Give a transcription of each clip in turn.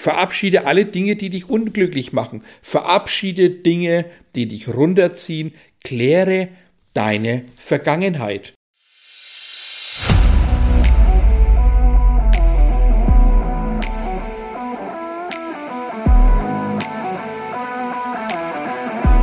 Verabschiede alle Dinge, die dich unglücklich machen. Verabschiede Dinge, die dich runterziehen. Kläre deine Vergangenheit.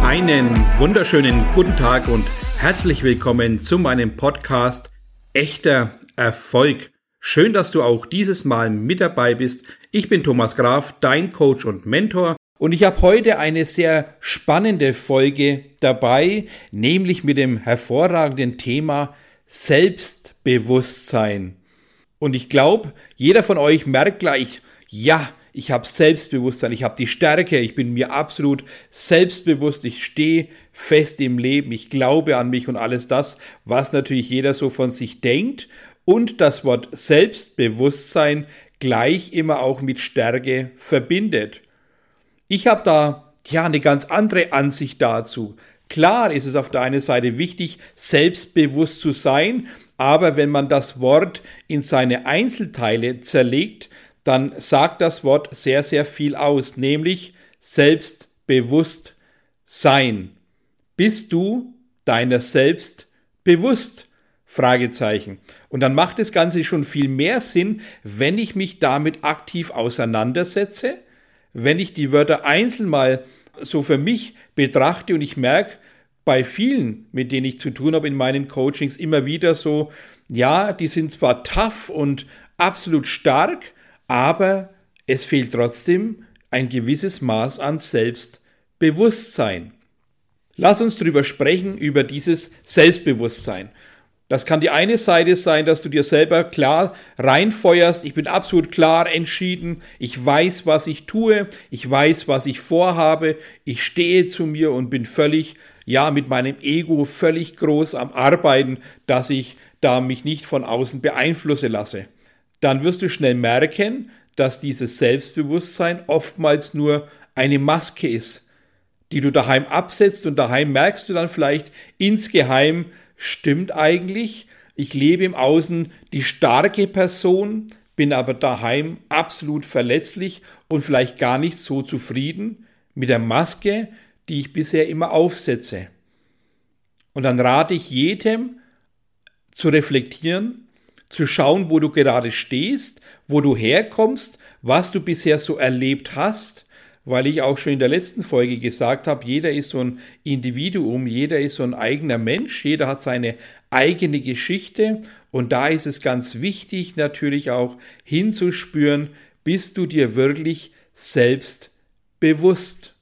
Einen wunderschönen guten Tag und herzlich willkommen zu meinem Podcast Echter Erfolg. Schön, dass du auch dieses Mal mit dabei bist. Ich bin Thomas Graf, dein Coach und Mentor. Und ich habe heute eine sehr spannende Folge dabei, nämlich mit dem hervorragenden Thema Selbstbewusstsein. Und ich glaube, jeder von euch merkt gleich, ja, ich habe Selbstbewusstsein, ich habe die Stärke, ich bin mir absolut selbstbewusst, ich stehe fest im Leben, ich glaube an mich und alles das, was natürlich jeder so von sich denkt und das Wort Selbstbewusstsein gleich immer auch mit Stärke verbindet. Ich habe da ja eine ganz andere Ansicht dazu. Klar ist es auf der einen Seite wichtig, selbstbewusst zu sein, aber wenn man das Wort in seine Einzelteile zerlegt, dann sagt das Wort sehr, sehr viel aus, nämlich selbstbewusst sein. Bist du deiner selbst bewusst? Fragezeichen. Und dann macht das Ganze schon viel mehr Sinn, wenn ich mich damit aktiv auseinandersetze, wenn ich die Wörter einzeln mal so für mich betrachte und ich merke, bei vielen, mit denen ich zu tun habe in meinen Coachings, immer wieder so, ja, die sind zwar tough und absolut stark, aber es fehlt trotzdem ein gewisses Maß an Selbstbewusstsein. Lass uns darüber sprechen, über dieses Selbstbewusstsein. Das kann die eine Seite sein, dass du dir selber klar reinfeuerst. Ich bin absolut klar entschieden. Ich weiß, was ich tue. Ich weiß, was ich vorhabe. Ich stehe zu mir und bin völlig, ja, mit meinem Ego völlig groß am Arbeiten, dass ich da mich nicht von außen beeinflussen lasse dann wirst du schnell merken, dass dieses Selbstbewusstsein oftmals nur eine Maske ist, die du daheim absetzt und daheim merkst du dann vielleicht insgeheim, stimmt eigentlich, ich lebe im Außen die starke Person, bin aber daheim absolut verletzlich und vielleicht gar nicht so zufrieden mit der Maske, die ich bisher immer aufsetze. Und dann rate ich jedem zu reflektieren, zu schauen, wo du gerade stehst, wo du herkommst, was du bisher so erlebt hast, weil ich auch schon in der letzten Folge gesagt habe, jeder ist so ein Individuum, jeder ist so ein eigener Mensch, jeder hat seine eigene Geschichte und da ist es ganz wichtig natürlich auch hinzuspüren, bist du dir wirklich selbst bewusst?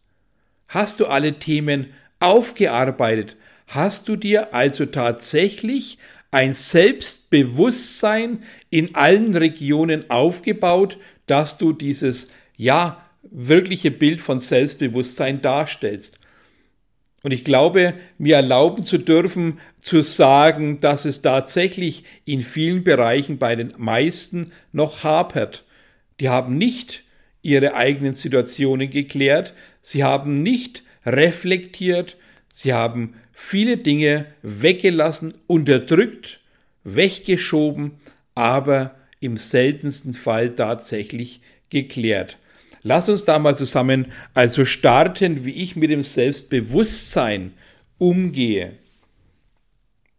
Hast du alle Themen aufgearbeitet? Hast du dir also tatsächlich ein Selbstbewusstsein in allen Regionen aufgebaut, dass du dieses, ja, wirkliche Bild von Selbstbewusstsein darstellst. Und ich glaube, mir erlauben zu dürfen, zu sagen, dass es tatsächlich in vielen Bereichen bei den meisten noch hapert. Die haben nicht ihre eigenen Situationen geklärt, sie haben nicht reflektiert, sie haben viele Dinge weggelassen, unterdrückt, weggeschoben, aber im seltensten Fall tatsächlich geklärt. Lass uns da mal zusammen also starten, wie ich mit dem Selbstbewusstsein umgehe.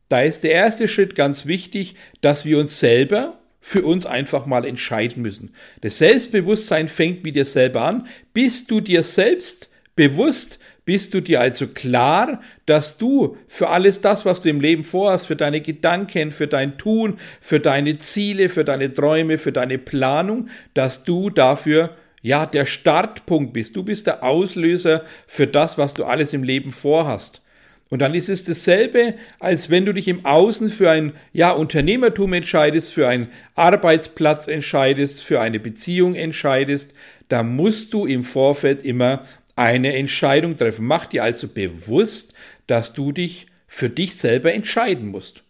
Da ist der erste Schritt ganz wichtig, dass wir uns selber für uns einfach mal entscheiden müssen. Das Selbstbewusstsein fängt mit dir selber an. Bist du dir selbst bewusst, bist du dir also klar, dass du für alles das, was du im Leben vorhast, für deine Gedanken, für dein Tun, für deine Ziele, für deine Träume, für deine Planung, dass du dafür ja der Startpunkt bist. Du bist der Auslöser für das, was du alles im Leben vorhast. Und dann ist es dasselbe, als wenn du dich im Außen für ein ja, Unternehmertum entscheidest, für einen Arbeitsplatz entscheidest, für eine Beziehung entscheidest. Da musst du im Vorfeld immer eine Entscheidung treffen. Mach dir also bewusst, dass du dich für dich selber entscheiden musst.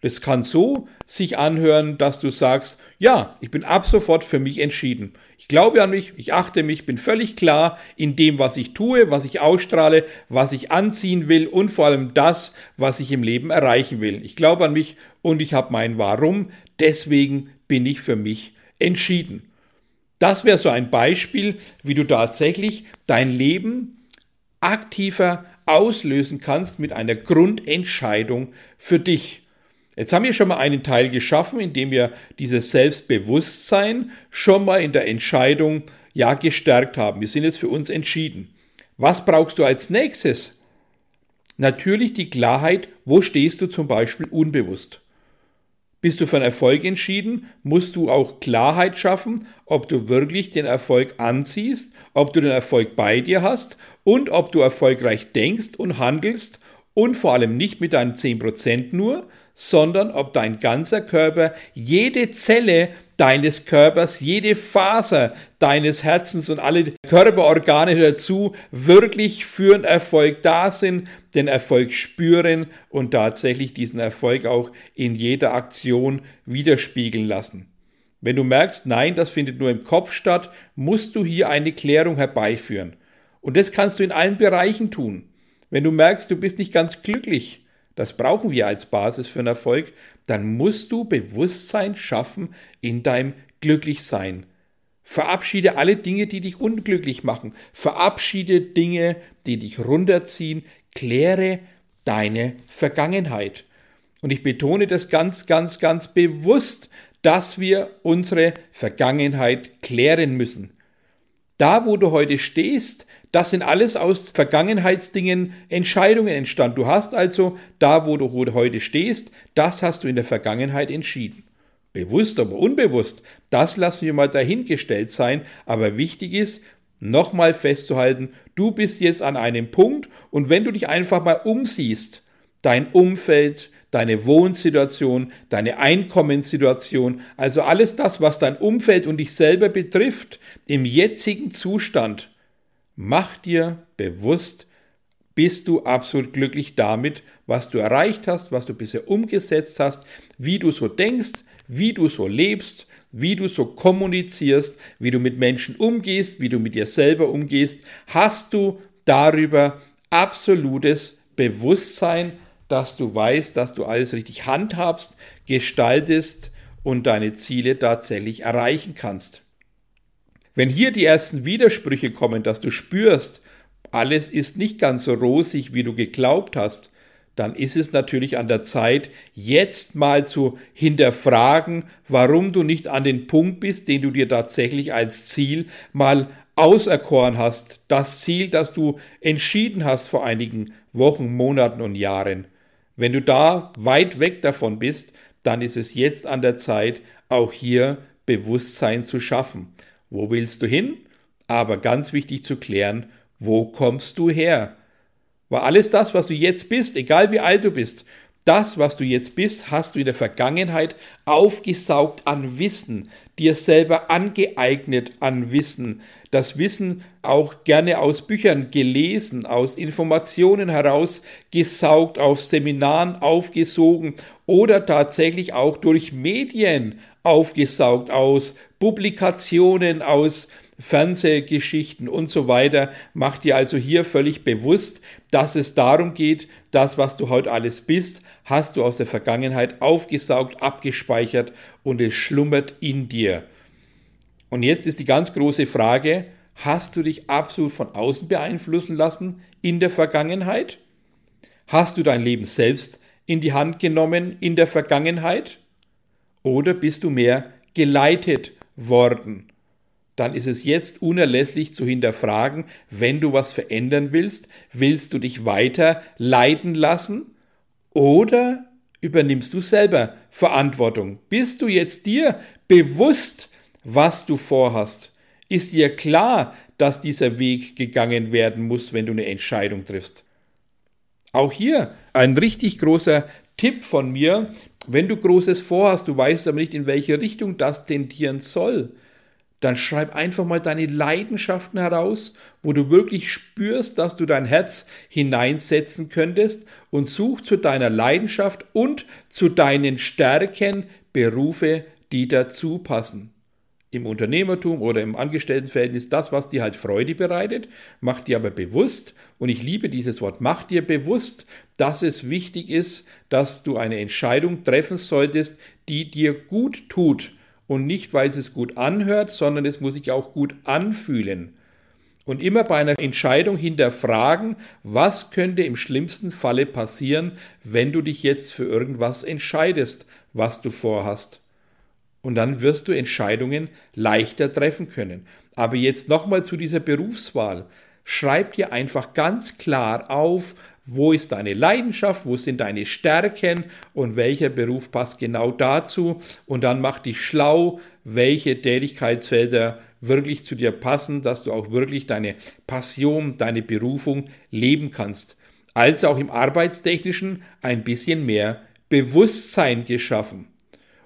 Das kann so sich anhören, dass du sagst, ja, ich bin ab sofort für mich entschieden. Ich glaube an mich, ich achte mich, bin völlig klar in dem, was ich tue, was ich ausstrahle, was ich anziehen will und vor allem das, was ich im Leben erreichen will. Ich glaube an mich und ich habe mein Warum, deswegen bin ich für mich entschieden. Das wäre so ein Beispiel, wie du tatsächlich dein Leben aktiver auslösen kannst mit einer Grundentscheidung für dich. Jetzt haben wir schon mal einen Teil geschaffen, indem wir dieses Selbstbewusstsein schon mal in der Entscheidung ja gestärkt haben. Wir sind jetzt für uns entschieden. Was brauchst du als nächstes? Natürlich die Klarheit, wo stehst du zum Beispiel unbewusst. Bist du für einen Erfolg entschieden, musst du auch Klarheit schaffen, ob du wirklich den Erfolg anziehst, ob du den Erfolg bei dir hast und ob du erfolgreich denkst und handelst und vor allem nicht mit deinen 10% nur, sondern ob dein ganzer Körper, jede Zelle deines Körpers, jede Faser deines Herzens und alle Körperorgane dazu wirklich für den Erfolg da sind, den Erfolg spüren und tatsächlich diesen Erfolg auch in jeder Aktion widerspiegeln lassen. Wenn du merkst, nein, das findet nur im Kopf statt, musst du hier eine Klärung herbeiführen. Und das kannst du in allen Bereichen tun. Wenn du merkst, du bist nicht ganz glücklich, das brauchen wir als Basis für einen Erfolg, dann musst du Bewusstsein schaffen in deinem Glücklichsein. Verabschiede alle Dinge, die dich unglücklich machen. Verabschiede Dinge, die dich runterziehen. Kläre deine Vergangenheit. Und ich betone das ganz, ganz, ganz bewusst, dass wir unsere Vergangenheit klären müssen. Da, wo du heute stehst, das sind alles aus Vergangenheitsdingen Entscheidungen entstanden. Du hast also da, wo du heute stehst, das hast du in der Vergangenheit entschieden. Bewusst aber unbewusst, das lassen wir mal dahingestellt sein. Aber wichtig ist, nochmal festzuhalten, du bist jetzt an einem Punkt und wenn du dich einfach mal umsiehst, dein Umfeld, deine Wohnsituation, deine Einkommenssituation, also alles das, was dein Umfeld und dich selber betrifft, im jetzigen Zustand, Mach dir bewusst, bist du absolut glücklich damit, was du erreicht hast, was du bisher umgesetzt hast, wie du so denkst, wie du so lebst, wie du so kommunizierst, wie du mit Menschen umgehst, wie du mit dir selber umgehst, hast du darüber absolutes Bewusstsein, dass du weißt, dass du alles richtig handhabst, gestaltest und deine Ziele tatsächlich erreichen kannst. Wenn hier die ersten Widersprüche kommen, dass du spürst, alles ist nicht ganz so rosig, wie du geglaubt hast, dann ist es natürlich an der Zeit, jetzt mal zu hinterfragen, warum du nicht an den Punkt bist, den du dir tatsächlich als Ziel mal auserkoren hast. Das Ziel, das du entschieden hast vor einigen Wochen, Monaten und Jahren. Wenn du da weit weg davon bist, dann ist es jetzt an der Zeit, auch hier Bewusstsein zu schaffen. Wo willst du hin? Aber ganz wichtig zu klären, wo kommst du her? War alles das, was du jetzt bist, egal wie alt du bist, das, was du jetzt bist, hast du in der Vergangenheit aufgesaugt an Wissen, dir selber angeeignet an Wissen, das Wissen auch gerne aus Büchern gelesen, aus Informationen heraus gesaugt, auf Seminaren aufgesogen oder tatsächlich auch durch Medien aufgesaugt, aus Publikationen, aus Fernsehgeschichten und so weiter. Mach dir also hier völlig bewusst, dass es darum geht, das, was du heute alles bist, hast du aus der Vergangenheit aufgesaugt, abgespeichert und es schlummert in dir. Und jetzt ist die ganz große Frage, hast du dich absolut von außen beeinflussen lassen in der Vergangenheit? Hast du dein Leben selbst in die Hand genommen in der Vergangenheit? Oder bist du mehr geleitet worden? Dann ist es jetzt unerlässlich zu hinterfragen, wenn du was verändern willst, willst du dich weiter leiten lassen oder übernimmst du selber Verantwortung? Bist du jetzt dir bewusst, was du vorhast? Ist dir klar, dass dieser Weg gegangen werden muss, wenn du eine Entscheidung triffst? Auch hier ein richtig großer Tipp von mir, wenn du Großes vorhast, du weißt aber nicht, in welche Richtung das tendieren soll, dann schreib einfach mal deine Leidenschaften heraus, wo du wirklich spürst, dass du dein Herz hineinsetzen könntest und such zu deiner Leidenschaft und zu deinen Stärken Berufe, die dazu passen. Im Unternehmertum oder im Angestelltenverhältnis das, was dir halt Freude bereitet, mach dir aber bewusst, und ich liebe dieses Wort, mach dir bewusst, dass es wichtig ist, dass du eine Entscheidung treffen solltest, die dir gut tut und nicht, weil es es gut anhört, sondern es muss sich auch gut anfühlen. Und immer bei einer Entscheidung hinterfragen, was könnte im schlimmsten Falle passieren, wenn du dich jetzt für irgendwas entscheidest, was du vorhast. Und dann wirst du Entscheidungen leichter treffen können. Aber jetzt nochmal zu dieser Berufswahl. Schreib dir einfach ganz klar auf, wo ist deine Leidenschaft, wo sind deine Stärken und welcher Beruf passt genau dazu. Und dann mach dich schlau, welche Tätigkeitsfelder wirklich zu dir passen, dass du auch wirklich deine Passion, deine Berufung leben kannst. Also auch im Arbeitstechnischen ein bisschen mehr Bewusstsein geschaffen.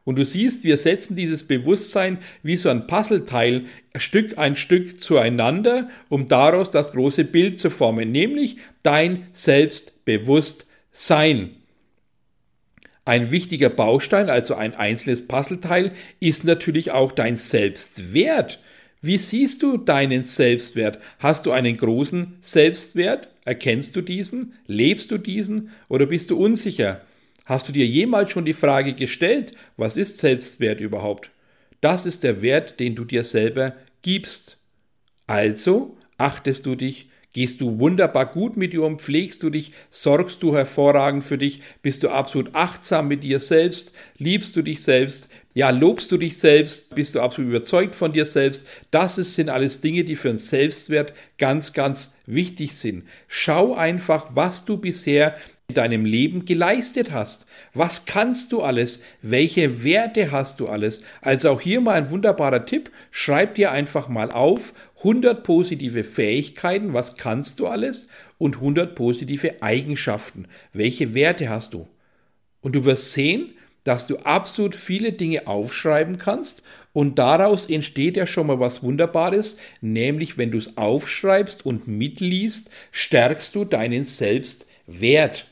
Und du siehst, wir setzen dieses Bewusstsein wie so ein Puzzleteil Stück ein Stück zueinander, um daraus das große Bild zu formen, nämlich dein Selbstbewusstsein. Ein wichtiger Baustein, also ein einzelnes Puzzleteil, ist natürlich auch dein Selbstwert. Wie siehst du deinen Selbstwert? Hast du einen großen Selbstwert? Erkennst du diesen? Lebst du diesen? Oder bist du unsicher? Hast du dir jemals schon die Frage gestellt, was ist Selbstwert überhaupt? Das ist der Wert, den du dir selber gibst. Also achtest du dich, gehst du wunderbar gut mit dir um, pflegst du dich, sorgst du hervorragend für dich, bist du absolut achtsam mit dir selbst, liebst du dich selbst, ja, lobst du dich selbst, bist du absolut überzeugt von dir selbst. Das sind alles Dinge, die für einen Selbstwert ganz, ganz wichtig sind. Schau einfach, was du bisher in deinem Leben geleistet hast. Was kannst du alles? Welche Werte hast du alles? Also auch hier mal ein wunderbarer Tipp. Schreib dir einfach mal auf 100 positive Fähigkeiten. Was kannst du alles? Und 100 positive Eigenschaften. Welche Werte hast du? Und du wirst sehen, dass du absolut viele Dinge aufschreiben kannst und daraus entsteht ja schon mal was Wunderbares, nämlich wenn du es aufschreibst und mitliest, stärkst du deinen Selbstwert.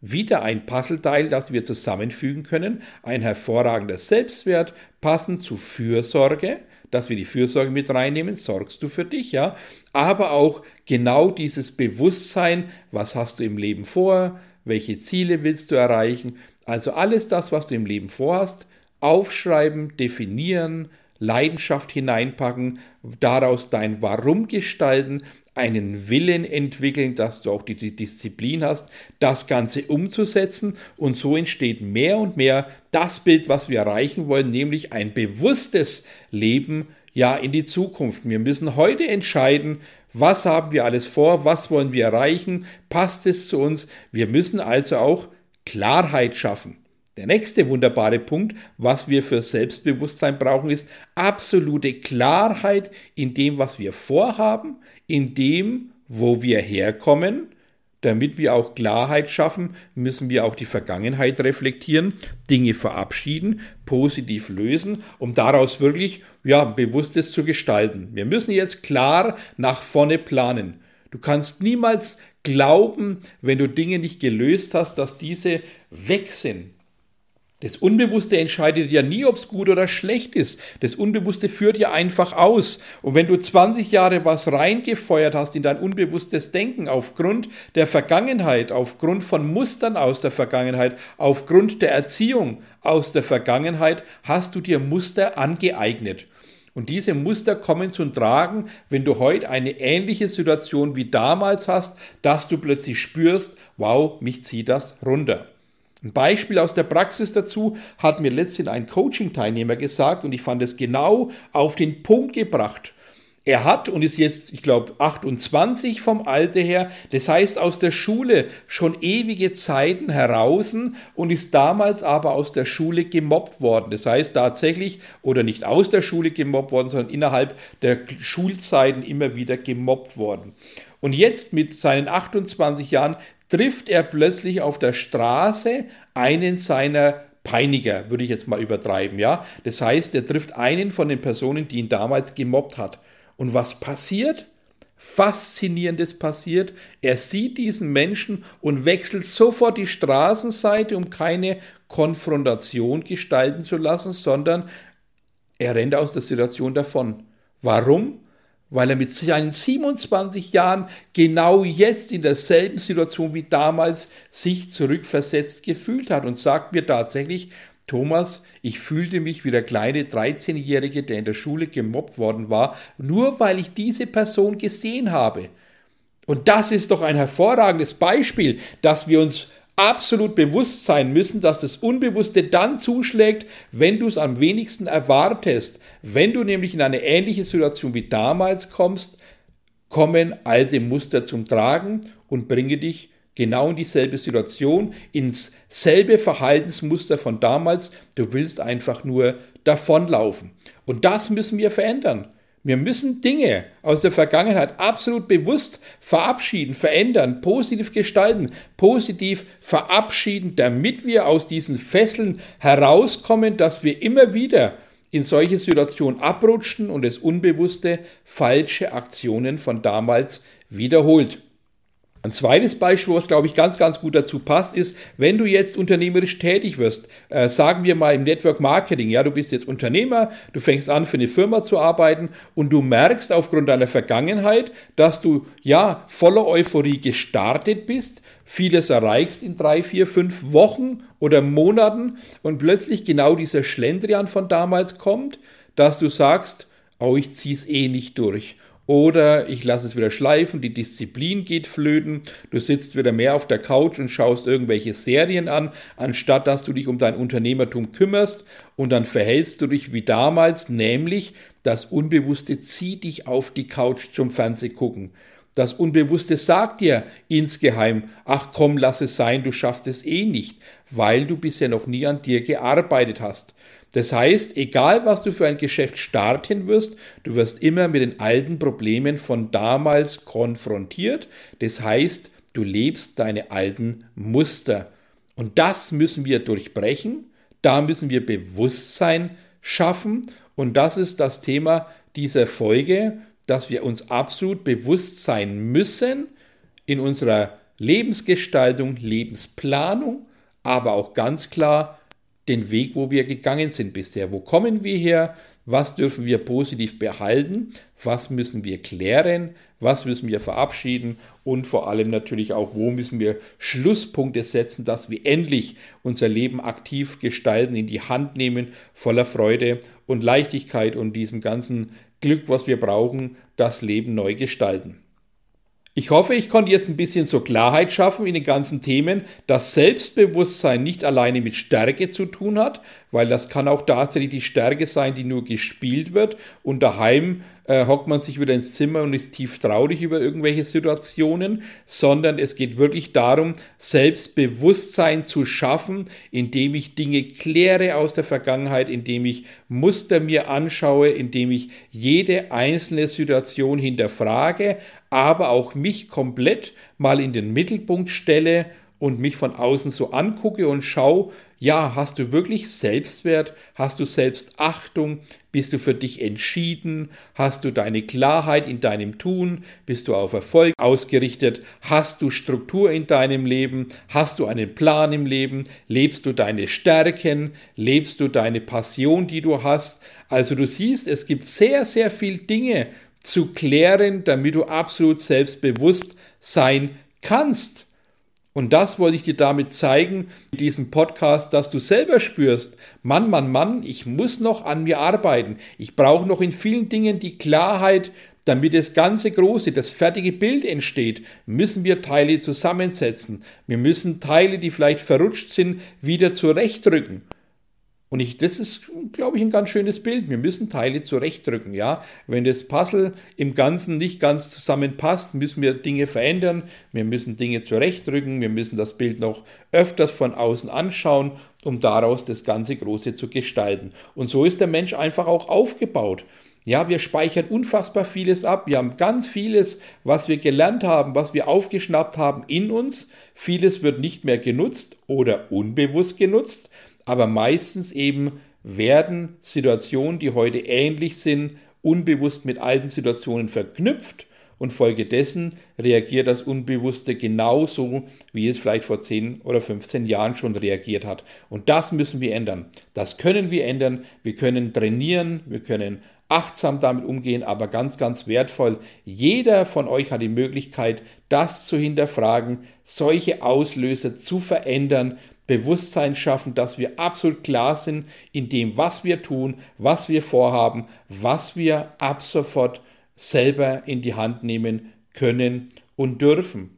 Wieder ein Puzzleteil, das wir zusammenfügen können. Ein hervorragender Selbstwert, passend zu Fürsorge, dass wir die Fürsorge mit reinnehmen, sorgst du für dich, ja. Aber auch genau dieses Bewusstsein, was hast du im Leben vor, welche Ziele willst du erreichen. Also alles das, was du im Leben vorhast, aufschreiben, definieren, Leidenschaft hineinpacken, daraus dein Warum gestalten, einen Willen entwickeln, dass du auch die, Disziplin hast, das Ganze umzusetzen und so entsteht mehr und mehr das Bild, was wir erreichen wollen, nämlich ein bewusstes Leben ja in die Zukunft. Wir müssen heute entscheiden, was haben wir alles vor, was wollen wir erreichen, passt es zu uns. Wir müssen also auch Klarheit schaffen. Der nächste wunderbare Punkt, was wir für Selbstbewusstsein brauchen, ist absolute Klarheit in dem, was wir vorhaben, in dem, wo wir herkommen. Damit wir auch Klarheit schaffen, müssen wir auch die Vergangenheit reflektieren, Dinge verabschieden, positiv lösen, um daraus wirklich ja, Bewusstes zu gestalten. Wir müssen jetzt klar nach vorne planen. Du kannst niemals glauben, wenn du Dinge nicht gelöst hast, dass diese weg sind. Das Unbewusste entscheidet ja nie, ob es gut oder schlecht ist. Das Unbewusste führt ja einfach aus. Und wenn du 20 Jahre was reingefeuert hast in dein unbewusstes Denken aufgrund der Vergangenheit, aufgrund von Mustern aus der Vergangenheit, aufgrund der Erziehung aus der Vergangenheit, hast du dir Muster angeeignet. Und diese Muster kommen zum Tragen, wenn du heute eine ähnliche Situation wie damals hast, dass du plötzlich spürst, wow, mich zieht das runter. Ein Beispiel aus der Praxis dazu hat mir letztens ein Coaching-Teilnehmer gesagt und ich fand es genau auf den Punkt gebracht. Er hat und ist jetzt, ich glaube, 28 vom Alter her, das heißt aus der Schule schon ewige Zeiten heraus und ist damals aber aus der Schule gemobbt worden. Das heißt tatsächlich, oder nicht aus der Schule gemobbt worden, sondern innerhalb der Schulzeiten immer wieder gemobbt worden. Und jetzt mit seinen 28 Jahren trifft er plötzlich auf der Straße einen seiner Peiniger, würde ich jetzt mal übertreiben, ja. Das heißt, er trifft einen von den Personen, die ihn damals gemobbt hat. Und was passiert? Faszinierendes passiert. Er sieht diesen Menschen und wechselt sofort die Straßenseite, um keine Konfrontation gestalten zu lassen, sondern er rennt aus der Situation davon. Warum? Weil er mit seinen 27 Jahren genau jetzt in derselben Situation wie damals sich zurückversetzt gefühlt hat und sagt mir tatsächlich, Thomas, ich fühlte mich wie der kleine 13-Jährige, der in der Schule gemobbt worden war, nur weil ich diese Person gesehen habe. Und das ist doch ein hervorragendes Beispiel, dass wir uns absolut bewusst sein müssen, dass das Unbewusste dann zuschlägt, wenn du es am wenigsten erwartest. Wenn du nämlich in eine ähnliche Situation wie damals kommst, kommen alte Muster zum Tragen und bringe dich genau in dieselbe Situation, ins selbe Verhaltensmuster von damals. Du willst einfach nur davonlaufen. Und das müssen wir verändern. Wir müssen Dinge aus der Vergangenheit absolut bewusst verabschieden, verändern, positiv gestalten, positiv verabschieden, damit wir aus diesen Fesseln herauskommen, dass wir immer wieder in solche Situationen abrutschen und das Unbewusste falsche Aktionen von damals wiederholt. Ein zweites Beispiel, was glaube ich ganz, ganz gut dazu passt, ist, wenn du jetzt unternehmerisch tätig wirst, äh, sagen wir mal im Network Marketing, ja, du bist jetzt Unternehmer, du fängst an für eine Firma zu arbeiten und du merkst aufgrund deiner Vergangenheit, dass du ja voller Euphorie gestartet bist, vieles erreichst in drei, vier, fünf Wochen oder Monaten und plötzlich genau dieser Schlendrian von damals kommt, dass du sagst, oh, ich zieh's eh nicht durch oder ich lasse es wieder schleifen, die Disziplin geht flöten, du sitzt wieder mehr auf der Couch und schaust irgendwelche Serien an, anstatt dass du dich um dein Unternehmertum kümmerst und dann verhältst du dich wie damals, nämlich das Unbewusste zieht dich auf die Couch zum Fernsehgucken. Das Unbewusste sagt dir insgeheim, ach komm, lass es sein, du schaffst es eh nicht, weil du bisher noch nie an dir gearbeitet hast. Das heißt, egal was du für ein Geschäft starten wirst, du wirst immer mit den alten Problemen von damals konfrontiert. Das heißt, du lebst deine alten Muster. Und das müssen wir durchbrechen. Da müssen wir Bewusstsein schaffen. Und das ist das Thema dieser Folge, dass wir uns absolut bewusst sein müssen in unserer Lebensgestaltung, Lebensplanung, aber auch ganz klar den Weg, wo wir gegangen sind bisher. Wo kommen wir her? Was dürfen wir positiv behalten? Was müssen wir klären? Was müssen wir verabschieden? Und vor allem natürlich auch, wo müssen wir Schlusspunkte setzen, dass wir endlich unser Leben aktiv gestalten, in die Hand nehmen, voller Freude und Leichtigkeit und diesem ganzen Glück, was wir brauchen, das Leben neu gestalten. Ich hoffe, ich konnte jetzt ein bisschen zur Klarheit schaffen in den ganzen Themen, dass Selbstbewusstsein nicht alleine mit Stärke zu tun hat, weil das kann auch tatsächlich die Stärke sein, die nur gespielt wird. Und daheim äh, hockt man sich wieder ins Zimmer und ist tief traurig über irgendwelche Situationen, sondern es geht wirklich darum, Selbstbewusstsein zu schaffen, indem ich Dinge kläre aus der Vergangenheit, indem ich Muster mir anschaue, indem ich jede einzelne Situation hinterfrage, aber auch mich komplett mal in den Mittelpunkt stelle und mich von außen so angucke und schaue, ja, hast du wirklich Selbstwert? Hast du Selbstachtung? Bist du für dich entschieden? Hast du deine Klarheit in deinem Tun? Bist du auf Erfolg ausgerichtet? Hast du Struktur in deinem Leben? Hast du einen Plan im Leben? Lebst du deine Stärken? Lebst du deine Passion, die du hast? Also du siehst, es gibt sehr, sehr viele Dinge zu klären, damit du absolut selbstbewusst sein kannst. Und das wollte ich dir damit zeigen, in diesem Podcast, dass du selber spürst, Mann, Mann, Mann, ich muss noch an mir arbeiten. Ich brauche noch in vielen Dingen die Klarheit, damit das ganze große, das fertige Bild entsteht, müssen wir Teile zusammensetzen. Wir müssen Teile, die vielleicht verrutscht sind, wieder zurechtrücken. Und ich, das ist, glaube ich, ein ganz schönes Bild. Wir müssen Teile zurechtdrücken, ja. Wenn das Puzzle im Ganzen nicht ganz zusammenpasst, müssen wir Dinge verändern. Wir müssen Dinge zurechtdrücken. Wir müssen das Bild noch öfters von außen anschauen, um daraus das ganze Große zu gestalten. Und so ist der Mensch einfach auch aufgebaut. Ja, wir speichern unfassbar vieles ab. Wir haben ganz vieles, was wir gelernt haben, was wir aufgeschnappt haben in uns. Vieles wird nicht mehr genutzt oder unbewusst genutzt aber meistens eben werden Situationen, die heute ähnlich sind, unbewusst mit alten Situationen verknüpft und folgedessen reagiert das Unbewusste genauso, wie es vielleicht vor 10 oder 15 Jahren schon reagiert hat. Und das müssen wir ändern. Das können wir ändern. Wir können trainieren, wir können achtsam damit umgehen, aber ganz, ganz wertvoll. Jeder von euch hat die Möglichkeit, das zu hinterfragen, solche Auslöser zu verändern, Bewusstsein schaffen, dass wir absolut klar sind in dem, was wir tun, was wir vorhaben, was wir ab sofort selber in die Hand nehmen können und dürfen.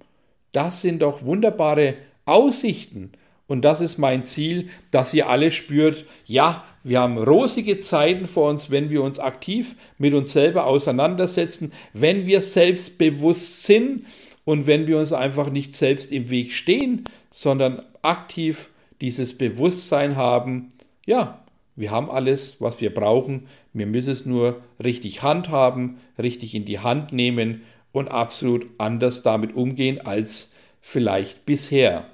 Das sind doch wunderbare Aussichten. Und das ist mein Ziel, dass ihr alle spürt, ja, wir haben rosige Zeiten vor uns, wenn wir uns aktiv mit uns selber auseinandersetzen, wenn wir selbstbewusst sind und wenn wir uns einfach nicht selbst im Weg stehen, sondern aktiv dieses Bewusstsein haben, ja, wir haben alles, was wir brauchen, wir müssen es nur richtig handhaben, richtig in die Hand nehmen und absolut anders damit umgehen als vielleicht bisher.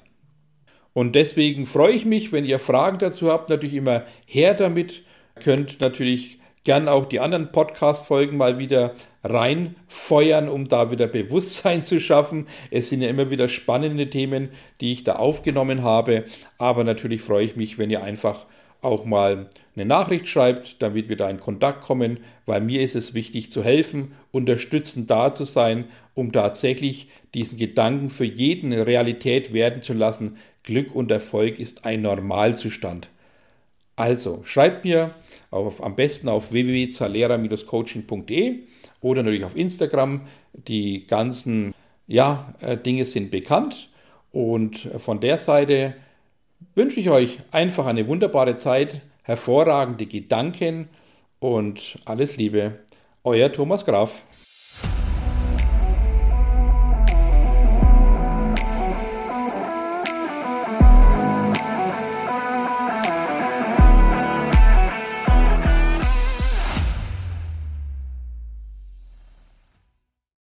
Und deswegen freue ich mich, wenn ihr Fragen dazu habt, natürlich immer her damit. Könnt natürlich gern auch die anderen Podcast-Folgen mal wieder reinfeuern, um da wieder Bewusstsein zu schaffen. Es sind ja immer wieder spannende Themen, die ich da aufgenommen habe. Aber natürlich freue ich mich, wenn ihr einfach auch mal eine Nachricht schreibt, damit wir da in Kontakt kommen, weil mir ist es wichtig zu helfen, unterstützend da zu sein, um tatsächlich diesen Gedanken für jeden Realität werden zu lassen. Glück und Erfolg ist ein Normalzustand. Also schreibt mir auf, am besten auf www.zalera-coaching.de oder natürlich auf Instagram. Die ganzen ja, äh, Dinge sind bekannt und von der Seite wünsche ich euch einfach eine wunderbare Zeit, hervorragende Gedanken und alles Liebe. Euer Thomas Graf.